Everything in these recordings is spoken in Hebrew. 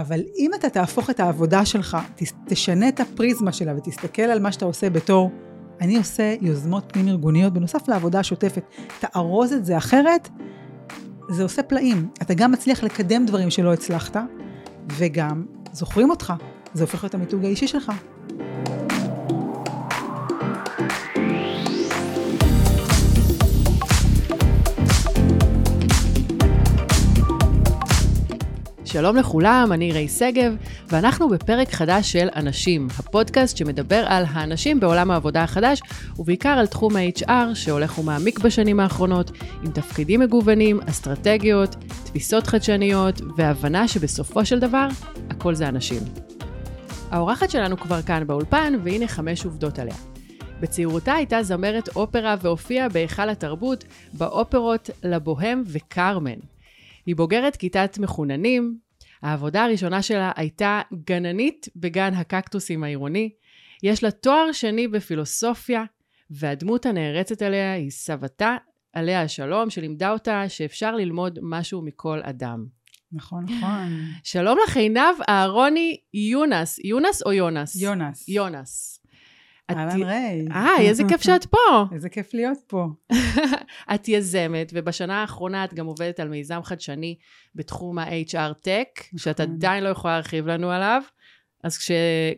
אבל אם אתה תהפוך את העבודה שלך, תשנה את הפריזמה שלה ותסתכל על מה שאתה עושה בתור, אני עושה יוזמות פנים ארגוניות בנוסף לעבודה השוטפת, תארוז את זה אחרת, זה עושה פלאים. אתה גם מצליח לקדם דברים שלא הצלחת, וגם זוכרים אותך, זה הופך להיות המיתוג האישי שלך. שלום לכולם, אני ריי שגב, ואנחנו בפרק חדש של אנשים, הפודקאסט שמדבר על האנשים בעולם העבודה החדש, ובעיקר על תחום ה-HR שהולך ומעמיק בשנים האחרונות, עם תפקידים מגוונים, אסטרטגיות, תפיסות חדשניות, והבנה שבסופו של דבר, הכל זה אנשים. האורחת שלנו כבר כאן באולפן, והנה חמש עובדות עליה. בצעירותה הייתה זמרת אופרה והופיעה בהיכל התרבות, באופרות לבוהם וקרמן. היא בוגרת כיתת מחוננים, העבודה הראשונה שלה הייתה גננית בגן הקקטוסים העירוני. יש לה תואר שני בפילוסופיה, והדמות הנערצת עליה היא סבתה, עליה השלום, שלימדה אותה שאפשר ללמוד משהו מכל אדם. נכון, נכון. שלום לך, עינב אהרוני יונס. יונס או יונס? יונס. יונס. אהלן ריי. אה, איזה כיף שאת פה. איזה כיף להיות פה. את יזמת, ובשנה האחרונה את גם עובדת על מיזם חדשני בתחום ה-HR Tech, נכון. שאת עדיין לא יכולה להרחיב לנו עליו, אז כש,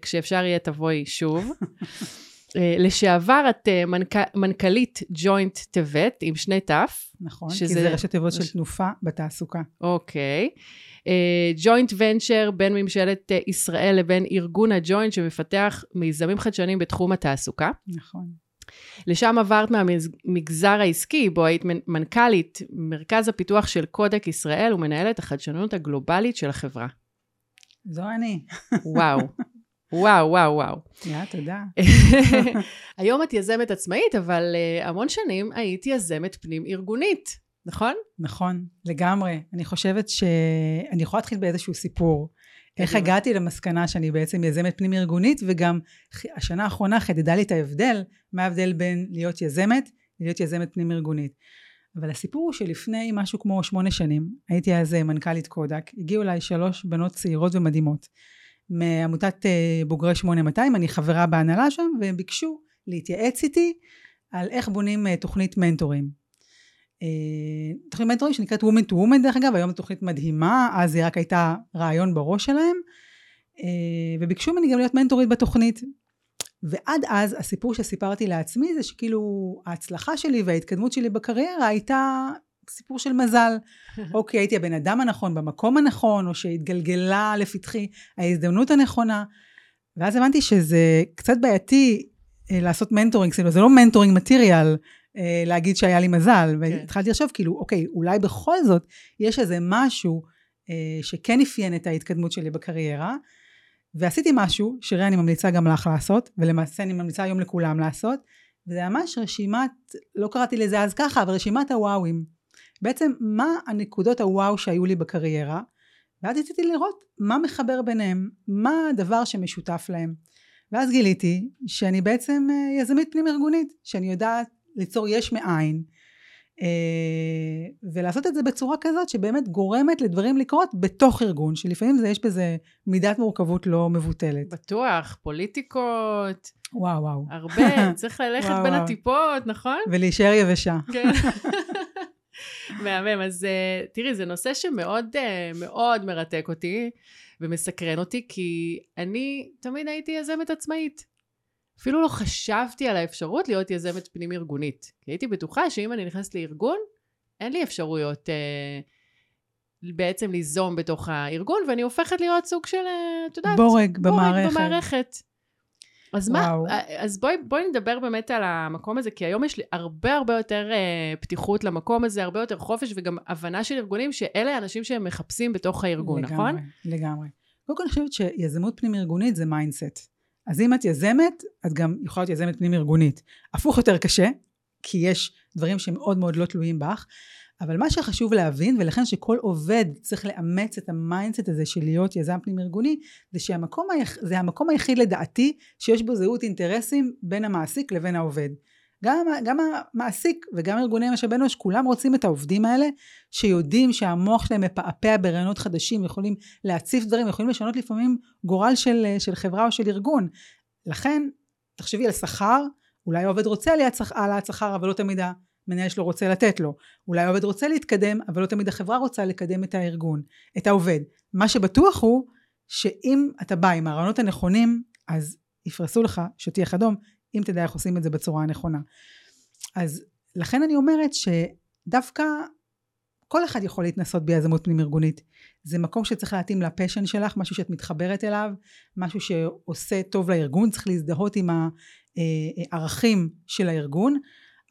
כשאפשר יהיה תבואי שוב. אה, לשעבר את אה, מנכ... מנכ"לית ג'וינט טבת עם שני ת'. נכון, שזה... כי זה ראשי תיבות של תנופה בתעסוקה. אוקיי. ג'וינט uh, ונצ'ר בין ממשלת ישראל לבין ארגון הג'וינט שמפתח מיזמים חדשניים בתחום התעסוקה. נכון. לשם עברת מהמגזר העסקי, בו היית מנכ"לית מרכז הפיתוח של קודק ישראל ומנהלת החדשנות הגלובלית של החברה. זו אני. וואו. וואו, וואו, וואו. יא, תודה. היום את יזמת עצמאית, אבל uh, המון שנים היית יזמת פנים ארגונית. נכון? נכון, לגמרי. אני חושבת שאני יכולה להתחיל באיזשהו סיפור. איך הגעתי למסקנה שאני בעצם יזמת פנים ארגונית, וגם השנה האחרונה חידדה לי את ההבדל, מה ההבדל בין להיות יזמת להיות יזמת פנים ארגונית. אבל הסיפור הוא שלפני משהו כמו שמונה שנים, הייתי אז אה, מנכ"לית קודק, הגיעו אליי שלוש בנות צעירות ומדהימות מעמותת אה, בוגרי 8200, אני חברה בהנהלה שם, והם ביקשו להתייעץ איתי על איך בונים אה, תוכנית מנטורים. אה, תוכנית מנטורים שנקראת Woman to Woman דרך אגב, היום זו תוכנית מדהימה, אז היא רק הייתה רעיון בראש שלהם, וביקשו ממני גם להיות מנטורית בתוכנית. ועד אז הסיפור שסיפרתי לעצמי זה שכאילו ההצלחה שלי וההתקדמות שלי בקריירה הייתה סיפור של מזל. אוקיי, הייתי הבן אדם הנכון במקום הנכון, או שהתגלגלה לפתחי ההזדמנות הנכונה. ואז הבנתי שזה קצת בעייתי אה, לעשות mentoring, זה לא mentoring material, אה, להגיד שהיה לי מזל, כן. והתחלתי לחשוב כאילו, אוקיי, אולי בכל זאת יש איזה משהו אה, שכן אפיין את ההתקדמות שלי בקריירה, ועשיתי משהו, שרי אני ממליצה גם לך לעשות, ולמעשה אני ממליצה היום לכולם לעשות, וזה ממש רשימת, לא קראתי לזה אז ככה, אבל רשימת הוואוים. בעצם, מה הנקודות הוואו שהיו לי בקריירה, ואז רציתי לראות מה מחבר ביניהם, מה הדבר שמשותף להם. ואז גיליתי שאני בעצם אה, יזמית פנים ארגונית, שאני יודעת ליצור יש מאין, אה, ולעשות את זה בצורה כזאת שבאמת גורמת לדברים לקרות בתוך ארגון, שלפעמים זה, יש בזה מידת מורכבות לא מבוטלת. בטוח, פוליטיקות. וואו וואו. הרבה, צריך ללכת וואו, בין וואו. הטיפות, נכון? ולהישאר יבשה. כן. מהמם, אז uh, תראי, זה נושא שמאוד uh, מאוד מרתק אותי ומסקרן אותי, כי אני תמיד הייתי יזמת עצמאית. אפילו לא חשבתי על האפשרות להיות יזמת פנים ארגונית. כי הייתי בטוחה שאם אני נכנסת לארגון, אין לי אפשרויות אה, בעצם ליזום בתוך הארגון, ואני הופכת להיות סוג של, אה, את יודעת, בורג, בורג במערכת. אז וואו. מה, אה, אז בואי, בואי נדבר באמת על המקום הזה, כי היום יש לי הרבה הרבה יותר אה, פתיחות למקום הזה, הרבה יותר חופש, וגם הבנה של ארגונים שאלה האנשים שהם מחפשים בתוך הארגון, לגמרי, נכון? לגמרי, לגמרי. קודם כל אני חושבת שיזמות פנים ארגונית זה mindset. אז אם את יזמת, את גם יכולה להיות יזמת פנים ארגונית. הפוך יותר קשה, כי יש דברים שמאוד מאוד לא תלויים בך, אבל מה שחשוב להבין, ולכן שכל עובד צריך לאמץ את ה mindset הזה של להיות יזם פנים ארגוני, זה שהמקום היח... זה המקום היחיד לדעתי שיש בו זהות אינטרסים בין המעסיק לבין העובד. גם, גם המעסיק וגם ארגוני משאבי אנוש, כולם רוצים את העובדים האלה, שיודעים שהמוח שלהם מפעפע ברעיונות חדשים, יכולים להציף דברים, יכולים לשנות לפעמים גורל של, של חברה או של ארגון. לכן, תחשבי על שכר, אולי העובד רוצה העלאת שכר, אבל לא תמיד המנהל שלו רוצה לתת לו. אולי העובד רוצה להתקדם, אבל לא תמיד החברה רוצה לקדם את הארגון, את העובד. מה שבטוח הוא, שאם אתה בא עם הרעיונות הנכונים, אז יפרסו לך שטיח אדום, אם תדע איך עושים את זה בצורה הנכונה. אז לכן אני אומרת שדווקא כל אחד יכול להתנסות ביזמות פנים ארגונית. זה מקום שצריך להתאים לפשן שלך, משהו שאת מתחברת אליו, משהו שעושה טוב לארגון, צריך להזדהות עם הערכים של הארגון,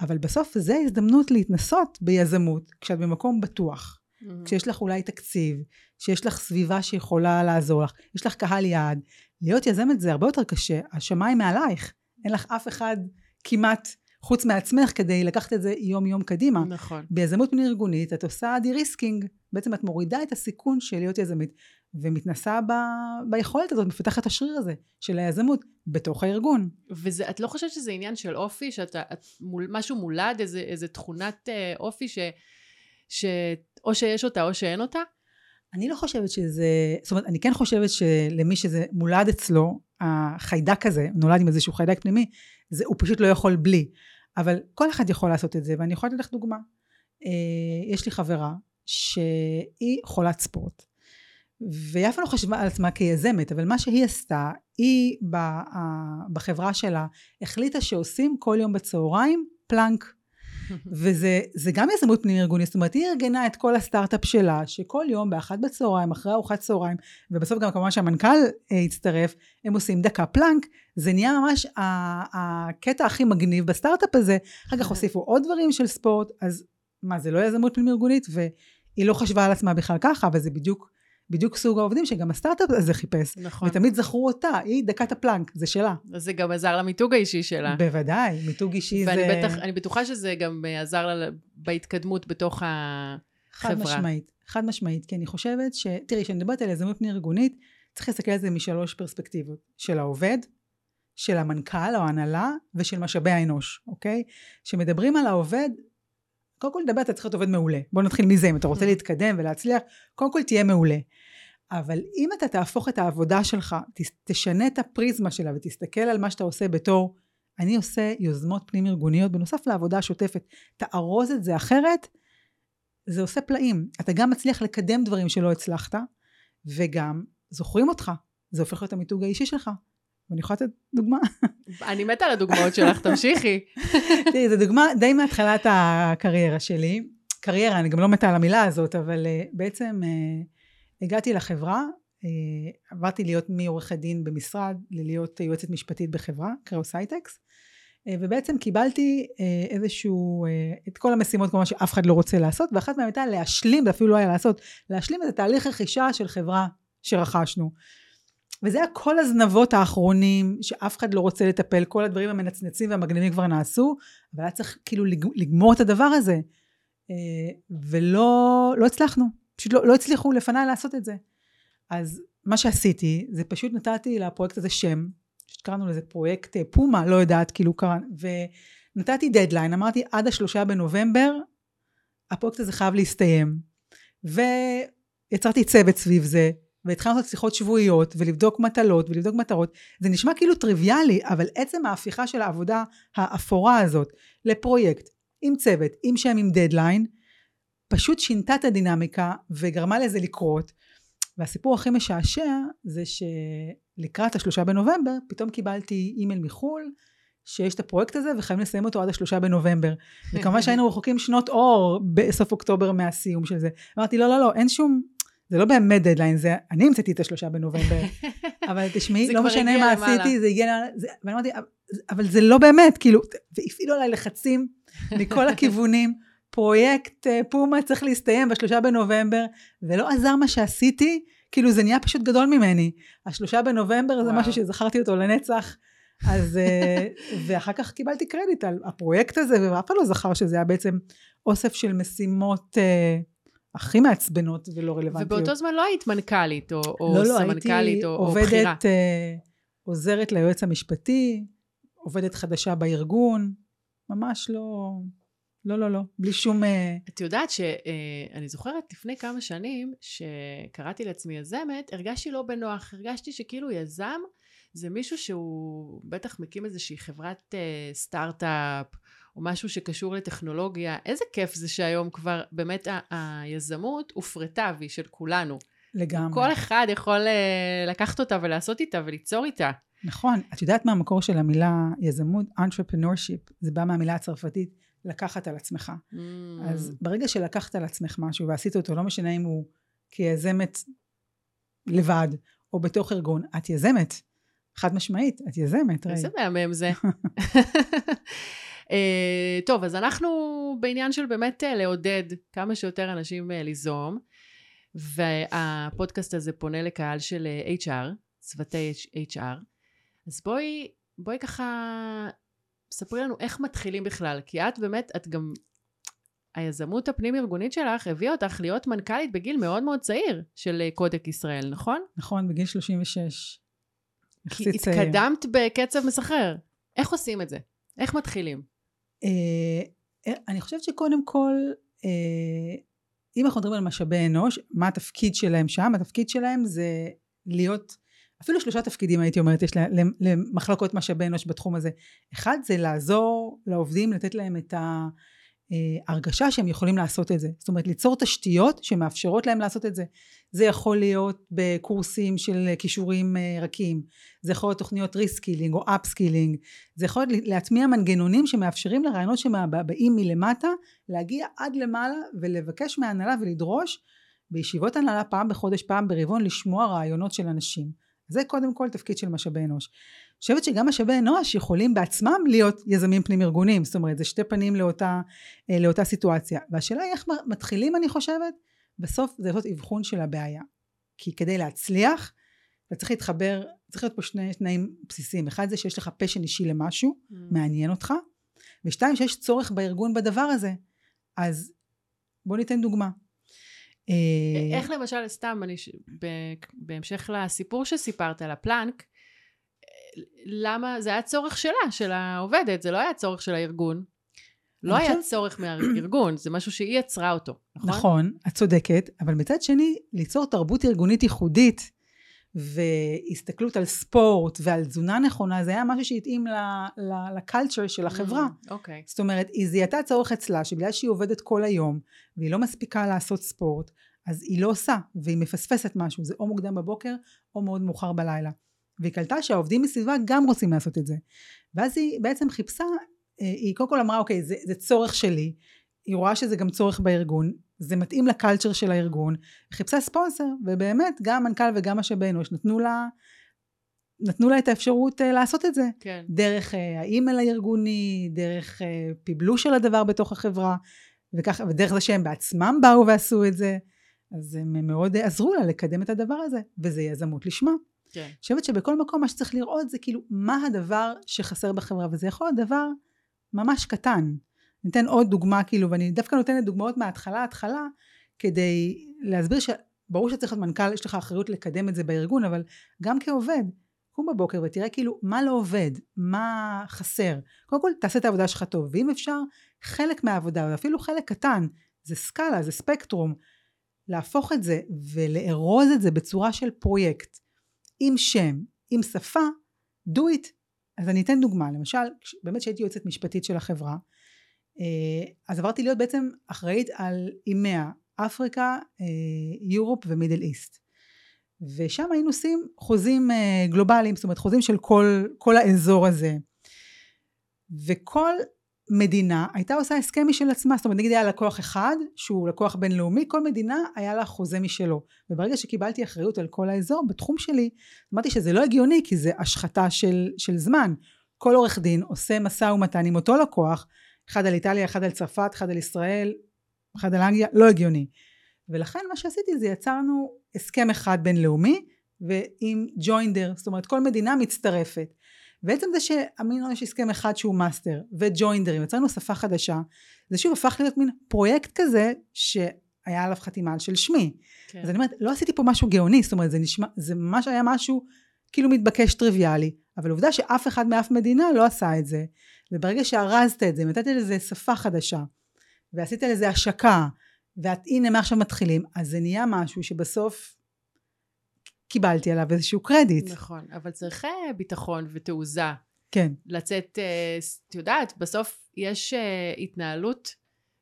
אבל בסוף זה הזדמנות להתנסות ביזמות כשאת במקום בטוח. Mm-hmm. כשיש לך אולי תקציב, שיש לך סביבה שיכולה לעזור לך, יש לך קהל יעד. להיות יזמת זה הרבה יותר קשה, השמיים מעלייך. אין לך אף אחד כמעט חוץ מעצמך כדי לקחת את זה יום יום קדימה. נכון. ביזמות פנים ארגונית את עושה de-risking, בעצם את מורידה את הסיכון של להיות יזמית ומתנסה ב... ביכולת הזאת, מפתחת השריר הזה של היזמות בתוך הארגון. ואת לא חושבת שזה עניין של אופי, שאתה, מול, משהו מולד, איזה, איזה תכונת אה, אופי ש, ש... או שיש אותה או שאין אותה? אני לא חושבת שזה, זאת אומרת, אני כן חושבת שלמי שזה מולד אצלו, החיידק הזה, נולד עם איזשהו חיידק פנימי, זה, הוא פשוט לא יכול בלי. אבל כל אחד יכול לעשות את זה, ואני יכולה לתת לך דוגמה. אה, יש לי חברה שהיא חולת ספורט, והיא אף פעם לא חשבה על עצמה כיזמת, אבל מה שהיא עשתה, היא בחברה שלה החליטה שעושים כל יום בצהריים פלנק. וזה גם יזמות פנים ארגונית, זאת אומרת היא ארגנה את כל הסטארט-אפ שלה, שכל יום באחת בצהריים, אחרי ארוחת צהריים, ובסוף גם כמובן שהמנכ"ל אה, הצטרף, הם עושים דקה פלנק, זה נהיה ממש הקטע הכי מגניב בסטארט-אפ הזה, אחר כך הוסיפו עוד דברים של ספורט, אז מה זה לא יזמות פנים ארגונית, והיא לא חשבה על עצמה בכלל ככה, אבל זה בדיוק בדיוק סוג העובדים שגם הסטארט-אפ הזה חיפש. נכון. ותמיד זכרו אותה, היא דקת הפלנק, זה שלה. אז זה גם עזר למיתוג האישי שלה. בוודאי, מיתוג אישי ואני זה... בטח, אני בטוחה שזה גם עזר לה בהתקדמות בתוך החברה. חד משמעית, חד משמעית, כי אני חושבת ש... תראי, כשאני מדברת על יזמות פנים ארגונית, צריך להסתכל על זה משלוש פרספקטיבות. של העובד, של המנכ"ל או ההנהלה, ושל משאבי האנוש, אוקיי? כשמדברים על העובד, קודם כל לדבר, אתה צריך להיות עובד מעולה. בוא נתחיל מזה, אם אתה רוצה mm. להתקדם ולהצליח, קודם כל תהיה מעולה. אבל אם אתה תהפוך את העבודה שלך, תשנה את הפריזמה שלה ותסתכל על מה שאתה עושה בתור, אני עושה יוזמות פנים ארגוניות בנוסף לעבודה השוטפת, תארוז את זה אחרת, זה עושה פלאים. אתה גם מצליח לקדם דברים שלא הצלחת, וגם זוכרים אותך, זה הופך להיות המיתוג האישי שלך. ואני יכולה לתת דוגמה. אני מתה על הדוגמאות שלך, תמשיכי. תראי, זו דוגמה די מהתחלת הקריירה שלי. קריירה, אני גם לא מתה על המילה הזאת, אבל uh, בעצם uh, הגעתי לחברה, uh, עברתי להיות מעורכת דין במשרד ללהיות יועצת משפטית בחברה, קראוס הייטקס, uh, ובעצם קיבלתי uh, איזשהו, uh, את כל המשימות כמובן שאף אחד לא רוצה לעשות, ואחת מהן הייתה להשלים, זה אפילו לא היה לעשות, להשלים את התהליך רכישה של חברה שרכשנו. וזה היה כל הזנבות האחרונים שאף אחד לא רוצה לטפל, כל הדברים המנצנצים והמגניבים כבר נעשו, אבל היה צריך כאילו לגמור את הדבר הזה. אה, ולא לא הצלחנו, פשוט לא, לא הצליחו לפניי לעשות את זה. אז מה שעשיתי, זה פשוט נתתי לפרויקט הזה שם, שקראנו לזה פרויקט אה, פומה, לא יודעת, כאילו קראנו, ונתתי דדליין, אמרתי עד השלושה בנובמבר, הפרויקט הזה חייב להסתיים. ויצרתי צוות סביב זה, והתחלנו לעשות שיחות שבועיות ולבדוק מטלות ולבדוק מטרות זה נשמע כאילו טריוויאלי אבל עצם ההפיכה של העבודה האפורה הזאת לפרויקט עם צוות עם שם עם דדליין פשוט שינתה את הדינמיקה וגרמה לזה לקרות והסיפור הכי משעשע זה שלקראת השלושה בנובמבר פתאום קיבלתי אימייל מחו"ל שיש את הפרויקט הזה וחייבים לסיים אותו עד השלושה בנובמבר. וכמובן שהיינו רחוקים שנות אור בסוף אוקטובר מהסיום של זה. אמרתי לא לא לא אין שום זה לא באמת דדליין, זה אני המצאתי את השלושה בנובמבר. אבל תשמעי, לא משנה מה למעלה. עשיתי, זה הגיע למעלה. ואני אמרתי, אבל זה לא באמת, כאילו, והפעילו עליי לחצים מכל הכיוונים. פרויקט אה, פומה צריך להסתיים בשלושה בנובמבר, ולא עזר מה שעשיתי, כאילו זה נהיה פשוט גדול ממני. השלושה בנובמבר וואו. זה משהו שזכרתי אותו לנצח. אז, אה, ואחר כך קיבלתי קרדיט על הפרויקט הזה, ואף אחד לא זכר שזה היה בעצם אוסף של משימות אה, הכי מעצבנות ולא רלוונטיות. ובאותו זמן לא היית מנכ"לית או, או לא, לא, סמנכ"לית או, או בכירה. לא, לא, הייתי עובדת, עוזרת ליועץ המשפטי, עובדת חדשה בארגון, ממש לא, לא, לא, לא, בלי שום... אה, את יודעת שאני אה, זוכרת לפני כמה שנים, שקראתי לעצמי יזמת, הרגשתי לא בנוח, הרגשתי שכאילו יזם זה מישהו שהוא בטח מקים איזושהי חברת uh, סטארט-אפ, או משהו שקשור לטכנולוגיה. איזה כיף זה שהיום כבר באמת ה- היזמות הופרטה והיא של כולנו. לגמרי. כל אחד יכול uh, לקחת אותה ולעשות איתה וליצור איתה. נכון. את יודעת מה המקור של המילה יזמות? entrepreneurship. זה בא מהמילה הצרפתית לקחת על עצמך. Mm. אז ברגע שלקחת על עצמך משהו ועשית אותו, לא משנה אם הוא כיזמת לבד או בתוך ארגון, את יזמת. חד משמעית, את יזמת. איזה מהמם זה. uh, טוב, אז אנחנו בעניין של באמת uh, לעודד כמה שיותר אנשים uh, ליזום, והפודקאסט הזה פונה לקהל של HR, צוותי HR. אז בואי, בואי ככה, ספרי לנו איך מתחילים בכלל, כי את באמת, את גם, היזמות הפנים-ארגונית שלך הביאה אותך להיות מנכ"לית בגיל מאוד מאוד צעיר של קודק ישראל, נכון? נכון, בגיל 36. כי התקדמת בקצב מסחרר. איך עושים את זה? איך מתחילים? אה, אה, אני חושבת שקודם כל, אה, אם אנחנו מדברים על משאבי אנוש, מה התפקיד שלהם שם? התפקיד שלהם זה להיות, אפילו שלושה תפקידים הייתי אומרת, יש למחלקות משאבי אנוש בתחום הזה. אחד זה לעזור לעובדים, לתת להם את ה... אה, הרגשה שהם יכולים לעשות את זה. זאת אומרת, ליצור תשתיות שמאפשרות להם לעשות את זה. זה יכול להיות בקורסים של כישורים אה, רכים, זה יכול להיות תוכניות reskilling או upskilling, זה יכול להיות להטמיע מנגנונים שמאפשרים לרעיונות שבאים מלמטה להגיע עד למעלה ולבקש מההנהלה ולדרוש בישיבות הנהלה פעם בחודש, פעם ברבעון, לשמוע רעיונות של אנשים. זה קודם כל תפקיד של משאבי אנוש. אני חושבת שגם משאבי אנוש יכולים בעצמם להיות יזמים פנים ארגוניים, זאת אומרת זה שתי פנים לאותה, אה, לאותה סיטואציה. והשאלה היא איך מתחילים אני חושבת, בסוף זה לעשות אבחון של הבעיה. כי כדי להצליח, אתה צריך להתחבר, צריך להיות פה שני תנאים בסיסיים. אחד זה שיש לך פשן אישי למשהו, mm. מעניין אותך, ושתיים שיש צורך בארגון בדבר הזה. אז בוא ניתן דוגמה. אה, איך למשל, סתם, אני, בהמשך לסיפור שסיפרת על הפלנק, למה, זה היה צורך שלה, של העובדת, זה לא היה צורך של הארגון. לא היה חושב... צורך מהארגון, זה משהו שהיא יצרה אותו, נכון? נכון, את צודקת, אבל מצד שני, ליצור תרבות ארגונית ייחודית והסתכלות על ספורט ועל תזונה נכונה, זה היה משהו שהתאים לקלצ'ר של החברה. Mm, אוקיי. זאת אומרת, היא זיהתה צורך אצלה, שבגלל שהיא עובדת כל היום, והיא לא מספיקה לעשות ספורט, אז היא לא עושה, והיא מפספסת משהו, זה או מוקדם בבוקר, או מאוד מאוחר בלילה. והיא קלטה שהעובדים מסביבה גם רוצים לעשות את זה. ואז היא בעצם חיפשה, אה, היא קודם כל אמרה, אוקיי, זה, זה צורך שלי, היא רואה שזה גם צורך בארגון, זה מתאים לקלצ'ר של הארגון, חיפשה ספונסר, ובאמת, גם המנכ"ל וגם משאבי אנוש נתנו לה, נתנו לה את האפשרות uh, לעשות את זה. כן. דרך uh, האימייל הארגוני, דרך uh, של הדבר בתוך החברה, וכך, ודרך זה שהם בעצמם באו ועשו את זה, אז הם מאוד עזרו לה לקדם את הדבר הזה, וזה יזמות לשמה. כן. אני חושבת שבכל מקום מה שצריך לראות זה כאילו מה הדבר שחסר בחברה, וזה יכול להיות דבר ממש קטן. ניתן עוד דוגמה כאילו, ואני דווקא נותנת דוגמאות מההתחלה התחלה, כדי להסביר שברור שצריך להיות מנכ"ל, יש לך אחריות לקדם את זה בארגון, אבל גם כעובד, קום בבוקר ותראה כאילו מה לא עובד, מה חסר. קודם כל תעשה את העבודה שלך טוב, ואם אפשר, חלק מהעבודה, ואפילו חלק קטן, זה סקאלה, זה ספקטרום, להפוך את זה ולארוז את זה בצורה של פרויקט. עם שם, עם שפה, do it. אז אני אתן דוגמה, למשל, באמת שהייתי יועצת משפטית של החברה, אז עברתי להיות בעצם אחראית על אימיה, אפריקה, אה, יורופ ומידל איסט. ושם היינו עושים חוזים אה, גלובליים, זאת אומרת חוזים של כל, כל האזור הזה. וכל מדינה הייתה עושה הסכם משל עצמה, זאת אומרת נגיד היה לקוח אחד שהוא לקוח בינלאומי, כל מדינה היה לה חוזה משלו. וברגע שקיבלתי אחריות על כל האזור, בתחום שלי, אמרתי שזה לא הגיוני כי זה השחתה של, של זמן. כל עורך דין עושה משא ומתן עם אותו לקוח, אחד על איטליה, אחד על צרפת, אחד על ישראל, אחד על אנגליה, לא הגיוני. ולכן מה שעשיתי זה יצרנו הסכם אחד בינלאומי ועם joinder, זאת אומרת כל מדינה מצטרפת. ועצם זה שאמרנו יש הסכם אחד שהוא master ו joinder ים, יצרנו שפה חדשה, זה שוב הפך להיות מין פרויקט כזה שהיה עליו חתימה של שמי. כן. אז אני אומרת, לא עשיתי פה משהו גאוני, זאת אומרת זה נשמע, זה ממש היה משהו כאילו מתבקש טריוויאלי, אבל עובדה שאף אחד מאף מדינה לא עשה את זה, וברגע שארזת את זה, נתת לזה שפה חדשה, ועשית לזה השקה, ואת הנה מעכשיו מתחילים, אז זה נהיה משהו שבסוף קיבלתי עליו איזשהו קרדיט. נכון, אבל צריך אה, ביטחון ותעוזה. כן. לצאת, אה, את יודעת, בסוף יש אה, התנהלות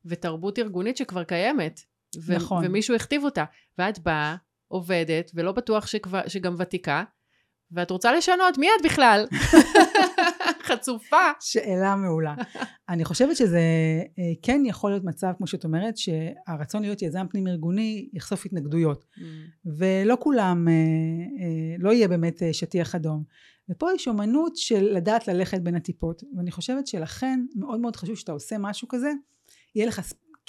ותרבות ארגונית שכבר קיימת. ו- נכון. ומישהו הכתיב אותה. ואת באה, עובדת, ולא בטוח שכבר, שגם ותיקה, ואת רוצה לשנות, מי את בכלל? חצופה. שאלה מעולה. אני חושבת שזה אה, כן יכול להיות מצב, כמו שאת אומרת, שהרצון להיות יזם פנים ארגוני יחשוף התנגדויות. Mm. ולא כולם, אה, אה, לא יהיה באמת שטיח אדום. ופה יש אומנות של לדעת ללכת בין הטיפות. ואני חושבת שלכן מאוד מאוד חשוב שאתה עושה משהו כזה, יהיה לך,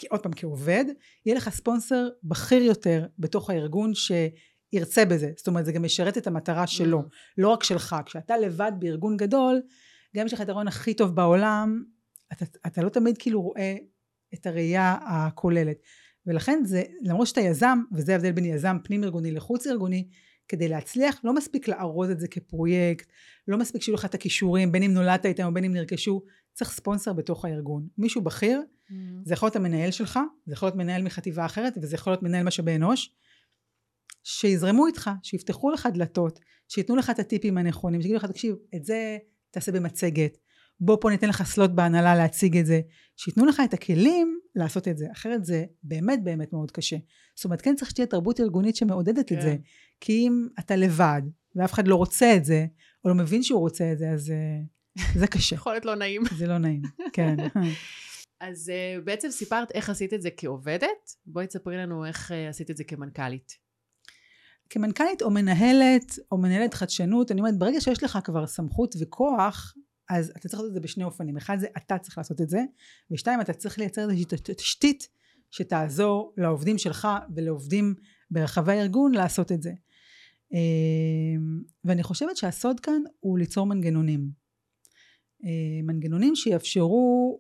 עוד פעם כעובד, יהיה לך ספונסר בכיר יותר בתוך הארגון שירצה בזה. זאת אומרת, זה גם משרת את המטרה שלו, Mm. לא רק שלך. כשאתה לבד בארגון גדול, גם אם יש לך את הרעיון הכי טוב בעולם, אתה, אתה לא תמיד כאילו רואה את הראייה הכוללת. ולכן זה, למרות שאתה יזם, וזה ההבדל בין יזם פנים ארגוני לחוץ ארגוני, כדי להצליח לא מספיק לארוז את זה כפרויקט, לא מספיק שיהיו לך את הכישורים, בין אם נולדת איתם או בין אם נרכשו, צריך ספונסר בתוך הארגון. מישהו בכיר, Mm. זה יכול להיות המנהל שלך, זה יכול להיות מנהל מחטיבה אחרת, וזה יכול להיות מנהל משאבי אנוש, שיזרמו איתך, שיפתחו לך דלתות, שייתנו לך את הטיפים הנכונים, שיגידו לך, תקשיב, את זה תעשה במצגת, בוא פה ניתן לך סלוט בהנהלה להציג את זה, שייתנו לך את הכלים לעשות את זה, אחרת זה באמת באמת מאוד קשה. זאת אומרת, כן צריך שתהיה תרבות ארגונית שמעודדת את כן. זה, כי אם אתה לבד, ואף אחד לא רוצה את זה, או לא מבין שהוא רוצה את זה, אז אה, זה קשה, יכול להיות לא נעים. זה לא נעים, כן. אז uh, בעצם סיפרת איך עשית את זה כעובדת, בואי תספרי לנו איך uh, עשית את זה כמנכ"לית. כמנכ"לית או מנהלת, או מנהלת חדשנות, אני אומרת, ברגע שיש לך כבר סמכות וכוח, אז אתה צריך לעשות את זה בשני אופנים. אחד זה אתה צריך לעשות את זה, ושתיים, אתה צריך לייצר איזושהי תשתית שתעזור לעובדים שלך ולעובדים ברחבי הארגון לעשות את זה. אמ, ואני חושבת שהסוד כאן הוא ליצור מנגנונים. אה, מנגנונים שיאפשרו,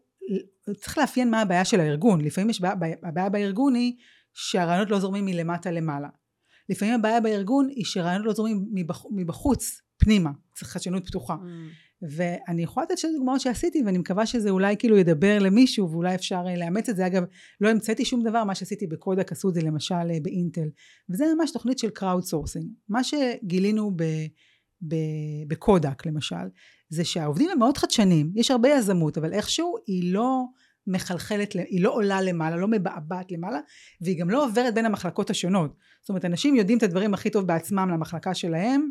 צריך לאפיין מה הבעיה של הארגון. לפעמים יש בעיה, הבעיה בארגון היא שהרעיונות לא זורמים מלמטה למעלה. לפעמים הבעיה בארגון היא שרעיונות לא זורמים מבח, מבחוץ פנימה, צריך חדשנות פתוחה. Mm. ואני יכולה לתת שתי דוגמאות שעשיתי ואני מקווה שזה אולי כאילו ידבר למישהו ואולי אפשר אה, לאמץ את זה. אגב, לא המצאתי שום דבר, מה שעשיתי בקודק עשו את זה למשל אה, באינטל. וזה ממש תוכנית של crowd sourcing. מה שגילינו ב, ב, בקודק למשל, זה שהעובדים הם מאוד חדשניים, יש הרבה יזמות, אבל איכשהו היא לא מחלחלת, היא לא עולה למעלה, לא מבעבעת למעלה, והיא גם לא עוברת בין המחלקות השונות. זאת אומרת, אנשים יודעים את הדברים הכי טוב בעצמם למחלקה שלהם,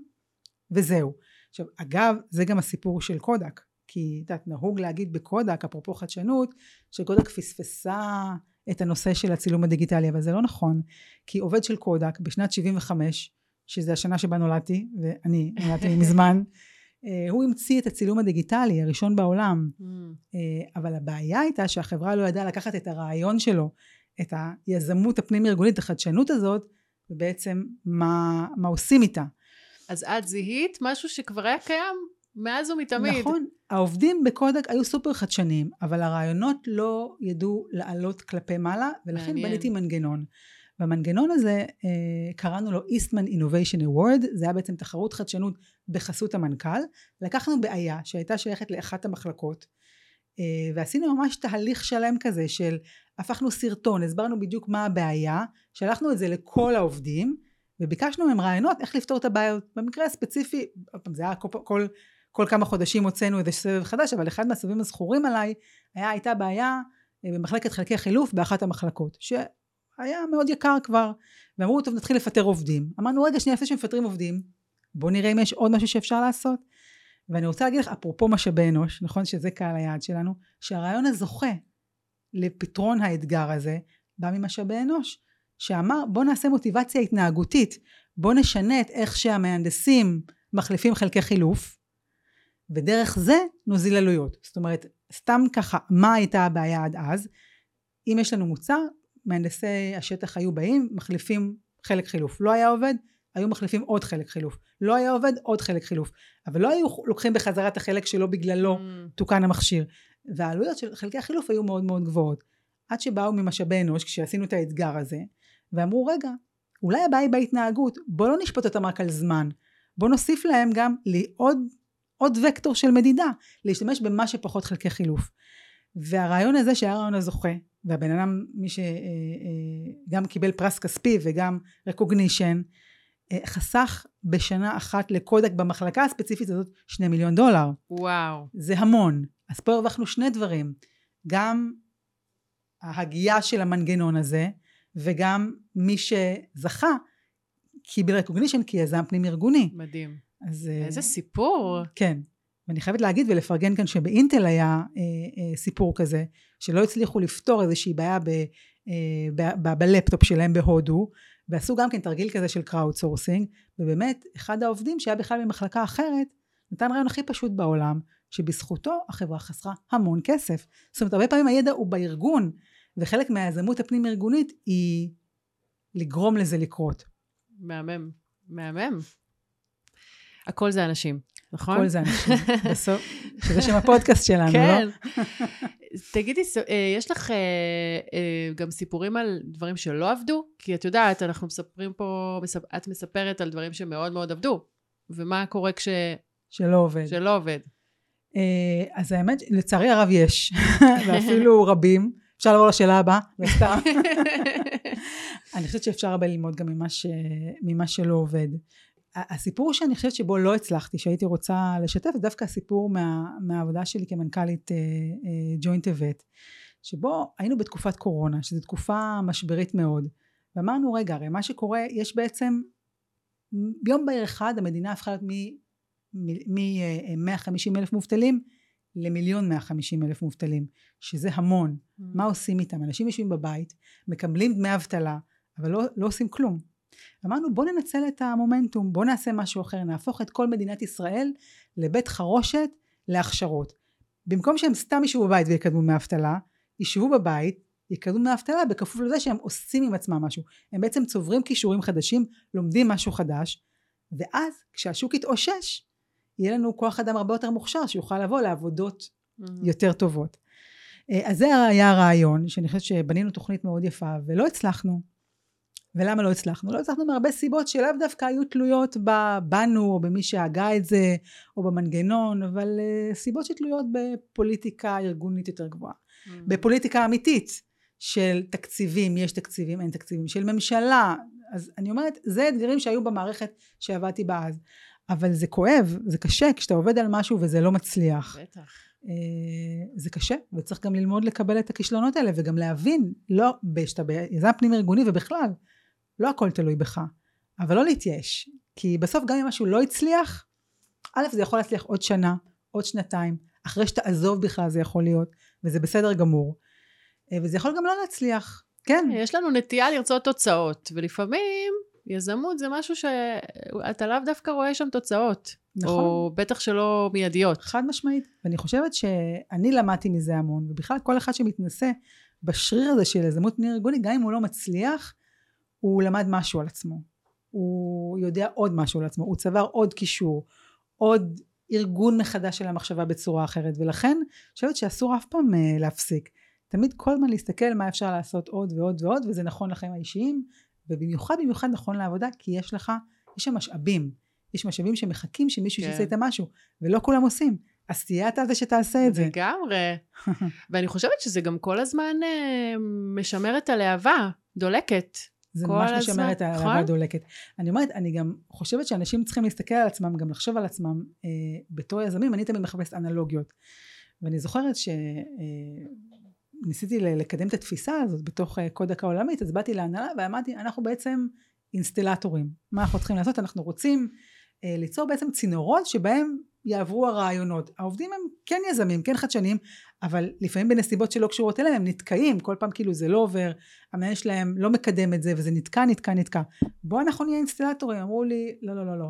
וזהו. עכשיו, אגב, זה גם הסיפור של קודק, כי את יודעת, נהוג להגיד בקודק, אפרופו חדשנות, שקודק פספסה את הנושא של הצילום הדיגיטלי, אבל זה לא נכון, כי עובד של קודק בשנת 75, שזה השנה שבה נולדתי, ואני נולדתי מזמן, הוא המציא את הצילום הדיגיטלי, הראשון בעולם, Mm. אה, אבל הבעיה הייתה שהחברה לא ידעה לקחת את הרעיון שלו, את היזמות הפנים ארגונית, החדשנות הזאת, ובעצם מה, מה עושים איתה. אז את זיהית משהו שכבר היה קיים מאז ומתמיד. נכון, העובדים בקודק היו סופר חדשניים, אבל הרעיונות לא ידעו לעלות כלפי מעלה, ולכן מעניין. בניתי מנגנון. והמנגנון הזה, אה, קראנו לו Eastman Innovation Award, זה היה בעצם תחרות חדשנות בחסות המנכ"ל. לקחנו בעיה שהייתה שייכת לאחת המחלקות, אה, ועשינו ממש תהליך שלם כזה של הפכנו סרטון, הסברנו בדיוק מה הבעיה, שלחנו את זה לכל העובדים, וביקשנו מהם רעיונות איך לפתור את הבעיות. במקרה הספציפי, זה היה כל, כל, כל כמה חודשים הוצאנו איזה סבב חדש, אבל אחד מהסבבים הזכורים עליי, היה, הייתה בעיה אה, במחלקת חלקי חילוף באחת המחלקות, שהיה מאוד יקר כבר, ואמרו, טוב, נתחיל לפטר עובדים. אמרנו, רגע, שנייה, לפני שמפטרים עובדים, בואו נראה אם יש עוד משהו שאפשר לעשות. ואני רוצה להגיד לך, אפרופו משאבי אנוש, נכון שזה קהל היעד שלנו, שהרעיון הזוכה לפתרון האתגר הזה, בא ממשאבי אנוש, שאמר, בוא נעשה מוטיבציה התנהגותית, בוא נשנה את איך שהמהנדסים מחליפים חלקי חילוף, ודרך זה נוזיל עלויות. זאת אומרת, סתם ככה, מה הייתה הבעיה עד אז? אם יש לנו מוצר, מהנדסי השטח היו באים, מחליפים חלק חילוף. לא היה עובד, היו מחליפים עוד חלק חילוף. לא היה עובד, עוד חלק חילוף. אבל לא היו לוקחים בחזרה את החלק שלו בגללו Mm. תוקן המכשיר. והעלויות של חלקי החילוף היו מאוד מאוד גבוהות. עד שבאו ממשאבי אנוש, כשעשינו את האתגר הזה, ואמרו, רגע, אולי הבעיה היא בהתנהגות, בוא לא נשפוט אותם רק על זמן, בוא נוסיף להם גם לעוד עוד וקטור של מדידה, להשתמש במה שפחות חלקי חילוף. והרעיון הזה שהיה רעיון הזוכה, והבן אדם, מי שגם אה, קיבל פרס כספי וגם recognition, חסך בשנה אחת לקודק במחלקה הספציפית הזאת שני מיליון דולר. וואו. זה המון. אז פה הרווחנו שני דברים. גם ההגייה של המנגנון הזה, וגם מי שזכה קיבל recognition כיזם פנים ארגוני. מדהים. אז... איזה סיפור. כן. ואני חייבת להגיד ולפרגן כאן שבאינטל היה אה, אה, סיפור כזה, שלא הצליחו לפתור איזושהי בעיה ב, אה, ב, ב, בלפטופ שלהם בהודו, ועשו גם כן תרגיל כזה של crowd sourcing, ובאמת אחד העובדים שהיה בכלל במחלקה אחרת, נתן רעיון הכי פשוט בעולם, שבזכותו החברה חסכה המון כסף. זאת אומרת, הרבה פעמים הידע הוא בארגון, וחלק מהיזמות הפנים ארגונית היא לגרום לזה לקרות. מהמם, מהמם. הכל זה אנשים, נכון? הכל זה אנשים, בסוף, שזה שם הפודקאסט שלנו, כן. לא? תגידי, אה, יש לך אה, אה, גם סיפורים על דברים שלא עבדו? כי את יודעת, אנחנו מספרים פה, את מספרת על דברים שמאוד מאוד עבדו, ומה קורה כש... שלא עובד. שלא עובד. אז האמת, לצערי הרב יש, ואפילו רבים. אפשר לעבור לשאלה הבאה, לא סתם. אני חושבת שאפשר הרבה ללמוד גם ממה, ש... ממה שלא עובד. הסיפור שאני חושבת שבו לא הצלחתי, שהייתי רוצה לשתף, זה דווקא הסיפור מה, מהעבודה שלי כמנכ"לית ג'וינט uh, אבט, שבו היינו בתקופת קורונה, שזו תקופה משברית מאוד, ואמרנו, רגע, הרי מה שקורה, יש בעצם, ביום בהיר אחד המדינה הפכה להיות מ-150 אלף מובטלים למיליון 150 אלף מובטלים, שזה המון. Mm. מה עושים איתם? אנשים יושבים בבית, מקבלים דמי אבטלה, אבל לא, לא עושים כלום. אמרנו בוא ננצל את המומנטום, בוא נעשה משהו אחר, נהפוך את כל מדינת ישראל לבית חרושת להכשרות. במקום שהם סתם ישבו בבית ויקדמו דמי אבטלה, ישבו בבית, יקדמו דמי אבטלה בכפוף לזה שהם עושים עם עצמם משהו. הם בעצם צוברים כישורים חדשים, לומדים משהו חדש, ואז כשהשוק יתאושש, יהיה לנו כוח אדם הרבה יותר מוכשר שיוכל לבוא לעבודות mm-hmm. יותר טובות. אה, אז זה היה הרעיון, שאני חושבת שבנינו תוכנית מאוד יפה ולא הצלחנו. ולמה לא הצלחנו? לא הצלחנו מהרבה סיבות שלאו דווקא היו תלויות בנו או במי שהגה את זה או במנגנון, אבל uh, סיבות שתלויות בפוליטיקה ארגונית יותר גבוהה. Mm-hmm. בפוליטיקה אמיתית של תקציבים, יש תקציבים, אין תקציבים, של ממשלה. אז אני אומרת, זה אתגרים שהיו במערכת שעבדתי בה אז. אבל זה כואב, זה קשה כשאתה עובד על משהו וזה לא מצליח. בטח. Uh, זה קשה, וצריך גם ללמוד לקבל את הכישלונות האלה, וגם להבין, לא, שאתה ביזם פנים ארגוני ובכלל, לא הכל תלוי בך, אבל לא להתייאש, כי בסוף גם אם משהו לא הצליח, א' זה יכול להצליח עוד שנה, עוד שנתיים, אחרי שתעזוב בכלל זה יכול להיות, וזה בסדר גמור, אה, וזה יכול גם לא להצליח, כן. יש לנו נטייה לרצות תוצאות, ולפעמים יזמות זה משהו שאתה לאו דווקא רואה שם תוצאות. נכון. או בטח שלא מיידיות. חד משמעית. ואני חושבת שאני למדתי מזה המון, ובכלל כל אחד שמתנסה בשריר הזה של יזמות פנים ארגוני, גם אם הוא לא מצליח, הוא למד משהו על עצמו, הוא יודע עוד משהו על עצמו, הוא צבר עוד קישור, עוד ארגון מחדש של המחשבה בצורה אחרת, ולכן אני חושבת שאסור אף פעם uh, להפסיק. תמיד כל הזמן להסתכל מה אפשר לעשות עוד ועוד ועוד, וזה נכון לחיים האישיים, ובמיוחד במיוחד נכון לעבודה, כי יש לך, יש שם משאבים, יש משאבים שמחכים שמישהו כן. שיעשה איתם משהו, ולא כולם עושים. אז תהיה אתה זה שתעשה את זה. לגמרי. ואני חושבת שזה גם כל הזמן uh, משמר את הלהבה, דולקת. זה ממש משמר את האהבה נכון? הדולקת. אני אומרת, אני גם חושבת שאנשים צריכים להסתכל על עצמם, גם לחשוב על עצמם אה, בתור יזמים, אני תמיד מחפשת אנלוגיות. ואני זוכרת שניסיתי אה, לקדם את התפיסה הזאת בתוך אה, קודק העולמית, אז באתי להנהלה ואמרתי, אנחנו בעצם אינסטלטורים. מה אנחנו צריכים לעשות? אנחנו רוצים אה, ליצור בעצם צינורות שבהם יעברו הרעיונות. העובדים הם כן יזמים, כן חדשניים, אבל לפעמים בנסיבות שלא קשורות אליהם הם נתקעים, כל פעם כאילו זה לא עובר, המנהל שלהם לא מקדם את זה וזה נתקע, נתקע, נתקע. בוא אנחנו נהיה אינסטלטורים, אמרו לי, לא, לא, לא, לא.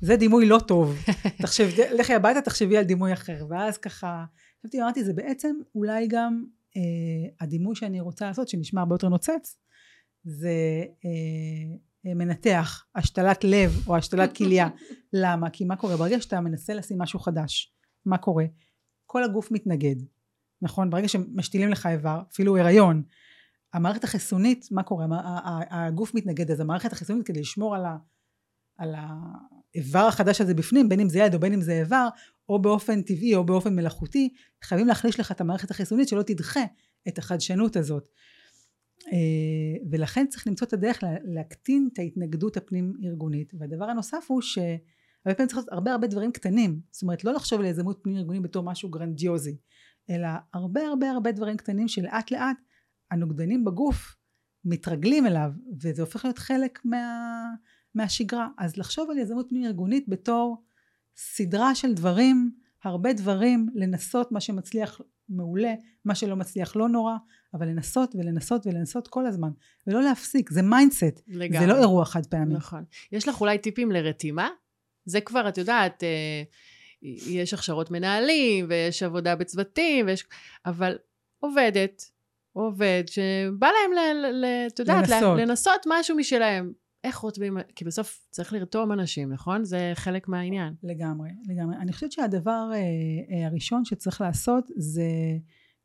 זה דימוי לא טוב. תחשב, לכי הביתה, תחשבי על דימוי אחר. ואז ככה, חשבתי, אמרתי, זה בעצם אולי גם אה, הדימוי שאני רוצה לעשות, שנשמע הרבה יותר נוצץ, זה אה, אה, מנתח השתלת לב או השתלת כליה. למה? כי מה קורה? ברגע שאתה מנסה לשים משהו חדש, מה קורה? כל הגוף מתנגד, נכון? ברגע שמשתילים לך איבר, אפילו הריון, המערכת החיסונית, מה קורה? הגוף מתנגד, אז המערכת החיסונית כדי לשמור על, ה, על האיבר החדש הזה בפנים, בין אם זה ילד או בין אם זה איבר, או באופן טבעי או באופן מלאכותי, חייבים להחליש לך את המערכת החיסונית שלא תדחה את החדשנות הזאת. אה, ולכן צריך למצוא את הדרך להקטין את ההתנגדות הפנים ארגונית. והדבר הנוסף הוא שהרבה פעמים צריך לעשות הרבה הרבה דברים קטנים. זאת אומרת לא לחשוב על יזמות פנים ארגונית בתור משהו גרנדיוזי, אלא הרבה הרבה הרבה דברים קטנים שלאט לאט הנוגדנים בגוף מתרגלים אליו, וזה הופך להיות חלק מה, מהשגרה. אז לחשוב על יזמות פנים ארגונית בתור סדרה של דברים, הרבה דברים, לנסות מה שמצליח מעולה, מה שלא מצליח לא נורא, אבל לנסות ולנסות ולנסות כל הזמן, ולא להפסיק, זה mindset, זה לא אירוע חד פעמי. נכון. יש לך אולי טיפים לרתימה? זה כבר, את יודעת, אה, יש הכשרות מנהלים, ויש עבודה בצוותים, ויש... אבל עובדת, עובד, שבא להם, ל, ל, את יודעת, לנסות. לנסות משהו משלהם. איך רותמים, כי בסוף צריך לרתום אנשים, נכון? זה חלק מהעניין. לגמרי, לגמרי. אני חושבת שהדבר אה, אה, הראשון שצריך לעשות זה,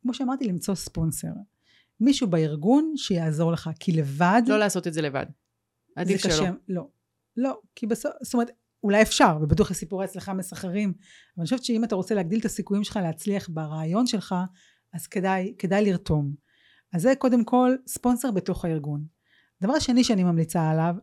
כמו שאמרתי, למצוא ספונסר. מישהו בארגון שיעזור לך, כי לבד... לא לעשות את זה לבד. עדיף שלא. קשה, לא. לא, כי בסוף, זאת אומרת, אולי אפשר, ובטוח הסיפורי הצלחה מסחרים, אבל אני חושבת שאם אתה רוצה להגדיל את הסיכויים שלך להצליח ברעיון שלך, אז כדאי, כדאי לרתום. אז זה קודם כל ספונסר בתוך הארגון. הדבר השני שאני ממליצה עליו,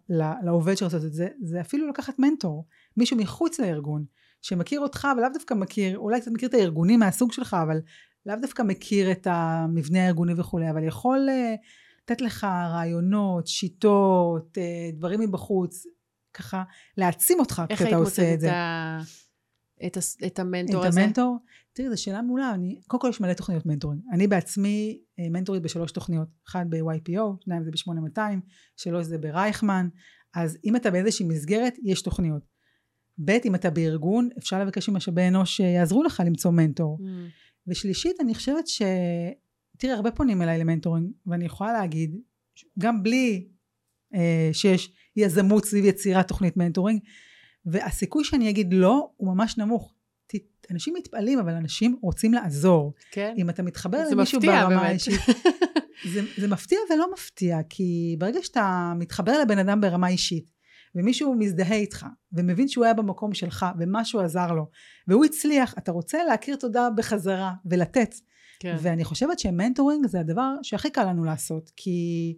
לעובד שרוצה את זה, זה אפילו לקחת מנטור, מישהו מחוץ לארגון, שמכיר אותך ולאו דווקא מכיר, אולי קצת מכיר את הארגונים מהסוג שלך, אבל לאו דווקא מכיר את המבנה הארגוני וכולי, אבל יכול uh, לתת לך רעיונות, שיטות, uh, דברים מבחוץ, ככה להעצים אותך כשאתה עושה את זה. איך היית מוצאת את, את המנטור את הזה? את המנטור? תראי, זו שאלה מעולה. אני, קודם כל יש מלא תוכניות מנטורינג. אני בעצמי אה, מנטורית בשלוש תוכניות. אחת ב-YPO, שניים זה ב-8200, שלוש זה ברייכמן. אז אם אתה באיזושהי מסגרת, יש תוכניות. ב', אם אתה בארגון, אפשר לבקש ממשאבי אנוש שיעזרו לך למצוא מנטור. Mm. ושלישית, אני חושבת ש... תראי, הרבה פונים אליי ל mentoring, ואני יכולה להגיד, גם בלי אה, שיש יזמות סביב יצירת תוכנית mentoring, והסיכוי שאני אגיד לא הוא ממש נמוך. אנשים מתפעלים, אבל אנשים רוצים לעזור. כן. אם אתה מתחבר למישהו ברמה האישית... זה, זה מפתיע ולא מפתיע, כי ברגע שאתה מתחבר לבן אדם ברמה אישית, ומישהו מזדהה איתך, ומבין שהוא היה במקום שלך, ומשהו עזר לו, והוא הצליח, אתה רוצה להכיר תודה בחזרה, ולתת. כן. ואני חושבת שמנטורינג זה הדבר שהכי קל לנו לעשות, כי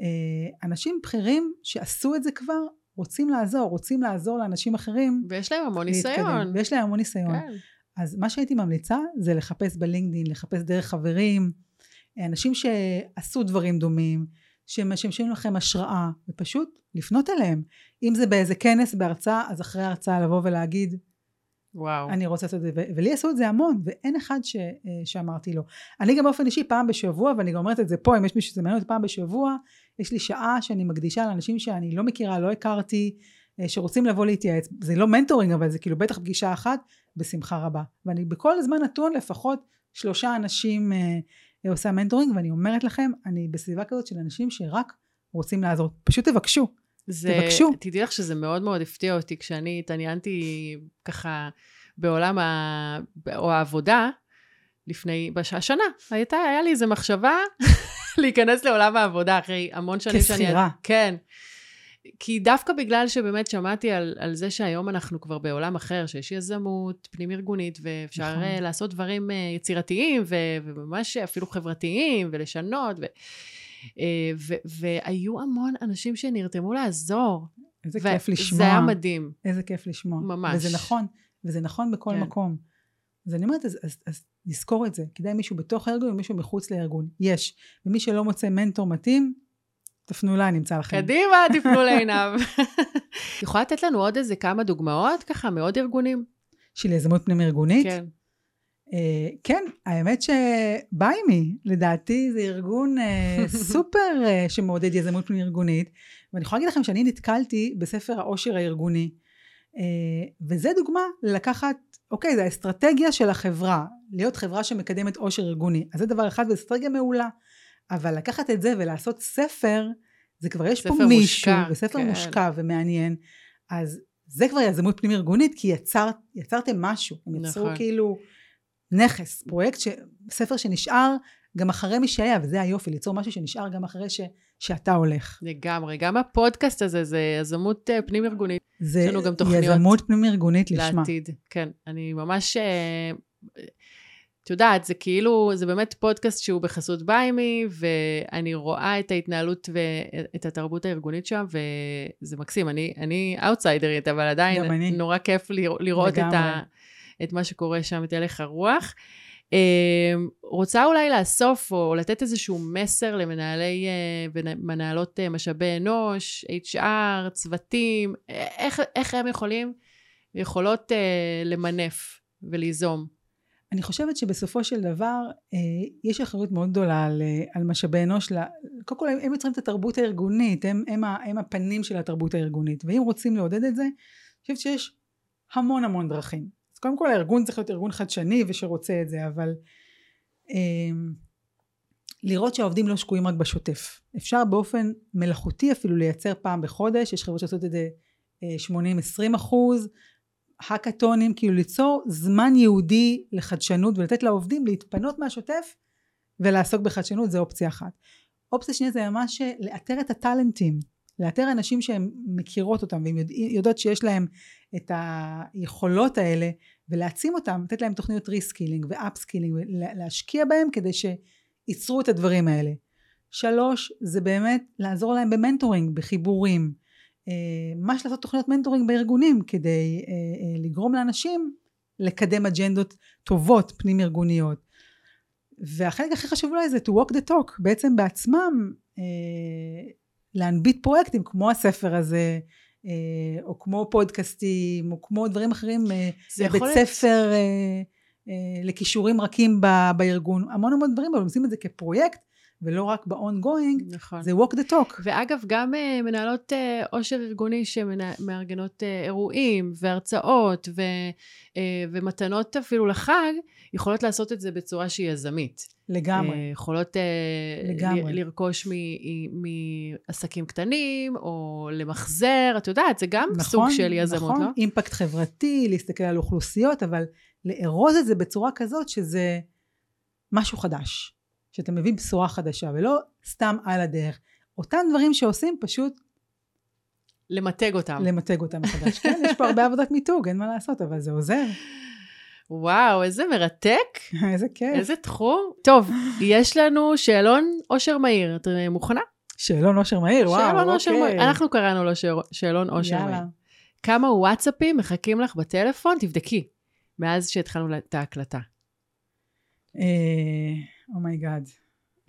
אה, אנשים בכירים שעשו את זה כבר, רוצים לעזור, רוצים לעזור לאנשים אחרים. ויש להם המון ניסיון. ויש להם המון ניסיון. כן. אז מה שהייתי ממליצה זה לחפש בלינקדאין, לחפש דרך חברים, אנשים שעשו דברים דומים, שמשמשים לכם השראה, ופשוט לפנות אליהם. אם זה באיזה כנס, בהרצאה, אז אחרי ההרצאה לבוא ולהגיד, וואו. אני רוצה לעשות את זה, ולי עשו את זה המון, ואין אחד ש, אה, שאמרתי לו. אני גם באופן אישי פעם בשבוע, ואני גם אומרת את זה פה, אם יש מישהו שזה מעניין אותי פעם בשבוע, יש לי שעה שאני מקדישה לאנשים שאני לא מכירה, לא הכרתי, אה, שרוצים לבוא להתייעץ. זה לא mentoring, אבל זה כאילו בטח פגישה אחת, בשמחה רבה. ואני בכל זמן נתון לפחות שלושה אנשים אה, עושה mentoring, ואני אומרת לכם, אני בסביבה כזאת של אנשים שרק רוצים לעזור. פשוט תבקשו. זה, תבקשו. תדעי לך שזה מאוד מאוד הפתיע אותי כשאני התעניינתי ככה בעולם ה... או העבודה, לפני, השנה, הייתה, היה לי איזו מחשבה להיכנס לעולם העבודה אחרי המון שנים שאני... כשכירה. כן. כי דווקא בגלל שבאמת שמעתי על, על זה שהיום אנחנו כבר בעולם אחר, שיש יזמות פנים ארגונית, ואפשר נכון. אה, לעשות דברים אה, יצירתיים, ו, וממש אפילו חברתיים, ולשנות, ו, אה, ו, והיו המון אנשים שנרתמו לעזור. איזה כיף לשמוע. זה היה מדהים. איזה כיף לשמוע. ממש. וזה נכון, וזה נכון בכל כן. מקום. אז אני אומרת, אז, אז, אז נזכור את זה. כדאי מישהו בתוך הארגון ומישהו מחוץ לארגון. יש. ומי שלא מוצא מנטור מתאים, תפנו אליי, נמצא לכם. קדימה, תפנו לעינב. יכולה לתת לנו עוד איזה כמה דוגמאות ככה מעוד ארגונים? של יזמות פנים ארגונית? כן. Uh, כן, האמת שביימי, לדעתי זה ארגון uh, סופר uh, שמעודד יזמות פנים ארגונית, ואני יכולה להגיד לכם שאני נתקלתי בספר העושר הארגוני, uh, וזה דוגמה לקחת, אוקיי, זה האסטרטגיה של החברה, להיות חברה שמקדמת עושר ארגוני, אז זה דבר אחד, ואסטרטגיה מעולה. אבל לקחת את זה ולעשות ספר, זה כבר יש פה מישהו, מושקע, וספר כן. מושקע ומעניין, אז זה כבר יזמות פנים ארגונית, כי יצר, יצרתם משהו, הם יצרו נכון. כאילו נכס, פרויקט, ש, ספר שנשאר גם אחרי מי שהיה, וזה היופי, ליצור משהו שנשאר גם אחרי ש, שאתה הולך. לגמרי. גם הפודקאסט הזה זה יזמות אה, פנים-ארגונית. זה יש לנו גם תוכניות יזמות פנים-ארגונית לשמה. לעתיד. כן, אני ממש... את יודעת, זה כאילו, זה באמת פודקאסט שהוא בחסות ביימי, ואני רואה את ההתנהלות ואת התרבות הארגונית שם, וזה מקסים. אני, אני אאוטסיידרית, אבל עדיין. נורא כיף לראות, את. ה, את מה שקורה שם, את הלך הרוח. אה, רוצה אולי לאסוף או לתת איזשהו מסר למנהלי אה, ומנהלות אה, משאבי אנוש, HR, צוותים, איך, איך הם יכולים, יכולות למנף וליזום? אני חושבת שבסופו של דבר אה, יש אחריות מאוד גדולה על, אה, על משאבי אנוש. קודם כל הם, יוצרים את התרבות הארגונית, הם, הם, הם הפנים של התרבות הארגונית, ואם רוצים לעודד את זה, אני חושבת שיש המון המון דרכים. אז קודם כל הארגון צריך להיות ארגון חדשני ושרוצה את זה, אבל אה, לראות שהעובדים לא שקועים רק בשוטף. אפשר באופן מלאכותי אפילו לייצר פעם בחודש, יש חברות שעושות את זה 80-20 אחוז, האקתונים, כאילו ליצור זמן ייעודי לחדשנות ולתת לעובדים להתפנות מהשוטף ולעסוק בחדשנות זה אופציה אחת. אופציה שנייה זה ממש לאתר את הטאלנטים, לאתר אנשים שהן מכירות אותם והן יודע, יודעות שיש להם את היכולות האלה ולהעצים אותם, לתת להם תוכניות reskilling ו upskilling ולהשקיע בהם כדי שייצרו את הדברים האלה. שלוש זה באמת לעזור להם ב mentoring, בחיבורים, ממש לעשות תוכניות mentoring בארגונים כדי אה, אה, לגרום לאנשים לקדם אג'נדות טובות פנים ארגוניות. והחלק הכי חשוב אולי זה to walk the talk בעצם בעצמם אה, להנביט פרויקטים כמו הספר הזה או כמו פודקאסטים או כמו דברים אחרים בית ספר לכישורים רכים בארגון. המון המון דברים אבל עושים את זה כפרויקט ולא רק ב-ongoing, נכון. זה walk the talk. ואגב, גם uh, מנהלות uh, עושר ארגוני שמארגנות uh, אירועים והרצאות ו, uh, ומתנות אפילו לחג, יכולות לעשות את זה בצורה שהיא יזמית. לגמרי. Uh, יכולות uh, לגמרי. ל- לרכוש מעסקים קטנים, או למחזר, את יודעת, זה גם נכון, סוג של יזמות, נכון, לא? נכון, אימפקט חברתי, להסתכל על אוכלוסיות, אבל לארוז את זה בצורה כזאת שזה משהו חדש. שאתה מביא בשורה חדשה ולא סתם על הדרך. אותם דברים שעושים פשוט למתג אותם. למתג אותם מחדש. כן, יש פה הרבה עבודת מיתוג, אין מה לעשות, אבל זה עוזר. וואו, איזה מרתק. איזה כיף. איזה תחום. טוב, יש לנו שאלון אושר מהיר. את מוכנה? שאלון אושר מהיר, וואו, שאלון אושר אוקיי. מהיר. אנחנו קראנו לו שאלון אושר מהיר. כמה וואטסאפים מחכים לך בטלפון? תבדקי, מאז שהתחלנו את ההקלטה. Oh my God.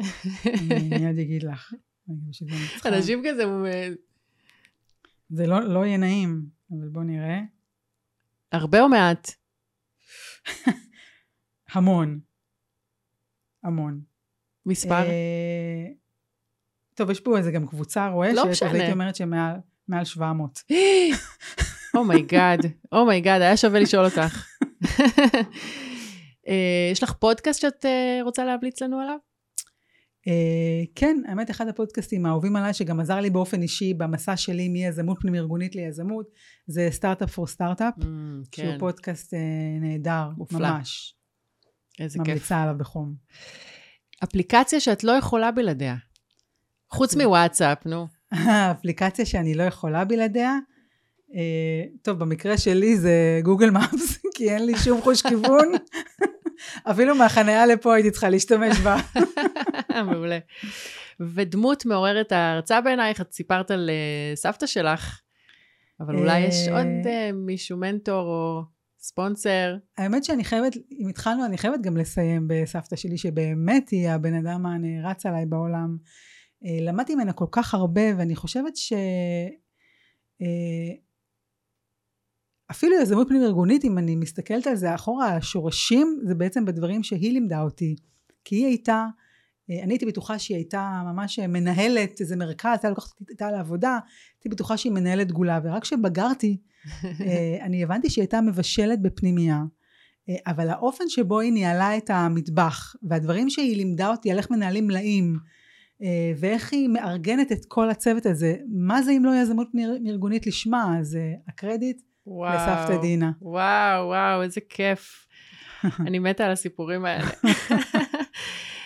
Oh אני מיד אגיד לך. אנשים כזה... זה לא, לא יהיה נעים, אבל בוא נראה. הרבה או מעט? המון. המון. מספר? טוב, יש פה איזה גם קבוצה רועשת, לא משנה. הייתי אומרת שמעל 700. אומייגאד, אומייגאד, היה שווה לשאול אותך. יש לך פודקאסט שאת רוצה להבליץ לנו עליו? כן, האמת אחד הפודקאסטים האהובים עליי, שגם עזר לי באופן אישי במסע שלי מיזמות פנים ארגונית ליזמות, זה סטארט-אפ פור סטארט-אפ, שהוא פודקאסט נהדר, ממש. איזה כיף. ממליצה עליו בחום. אפליקציה שאת לא יכולה בלעדיה. חוץ מוואטסאפ, נו. אפליקציה שאני לא יכולה בלעדיה? טוב, במקרה שלי זה גוגל מפס, כי אין לי שום חוש כיוון. אפילו מהחניה לפה הייתי צריכה להשתמש בה. מעולה. ודמות מעוררת ההרצאה בעינייך, את סיפרת על סבתא שלך, אבל אולי יש עוד מישהו, מנטור או ספונסר. האמת שאני חייבת, אם התחלנו, אני חייבת גם לסיים בסבתא שלי, שבאמת היא הבן אדם הנערץ עליי בעולם. למדתי ממנה כל כך הרבה, ואני חושבת ש... אפילו יזמות פנים ארגונית, אם אני מסתכלת על זה אחורה, השורשים זה בעצם בדברים שהיא לימדה אותי. כי היא הייתה, אני הייתי בטוחה שהיא הייתה ממש מנהלת איזה מרכז, הייתה לוקחת איתה לעבודה, הייתי בטוחה שהיא מנהלת גולה, ורק כשבגרתי, אני הבנתי שהיא הייתה מבשלת בפנימייה. אבל האופן שבו היא ניהלה את המטבח, והדברים שהיא לימדה אותי על איך מנהלים מלאים, ואיך היא מארגנת את כל הצוות הזה, מה זה אם לא יזמות ארגונית לשמה, אז הקרדיט וואו, לסבתא דינה. וואו, וואו, איזה כיף. אני מתה על הסיפורים האלה.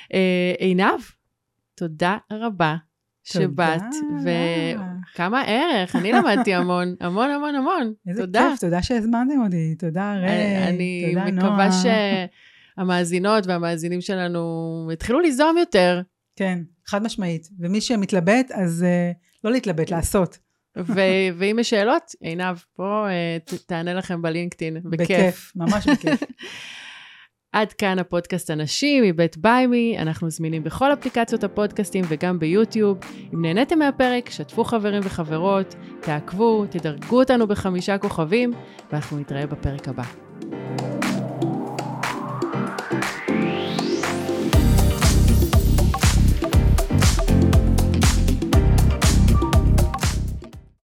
עינב, תודה רבה שבאת, וכמה ערך, אני למדתי המון, המון המון המון. איזה תודה. כיף, תודה שהזמנתם אותי, תודה ריי, אני תודה נועה. מקווה שהמאזינות והמאזינים שלנו יתחילו ליזום יותר, כן, חד משמעית. ומי שמתלבט, אז uh, לא להתלבט, לעשות. ו- ואם יש שאלות, עינב, פה uh, ת- תענה לכם בלינקדאין, בכיף. בכיף, ממש בכיף. עד כאן הפודקאסט אנשים מבית ביימי, אנחנו זמינים בכל אפליקציות הפודקאסטים וגם ביוטיוב. אם נהניתם מהפרק, שתפו חברים וחברות, תעקבו, תדרגו אותנו בחמישה כוכבים, ואנחנו נתראה בפרק הבא.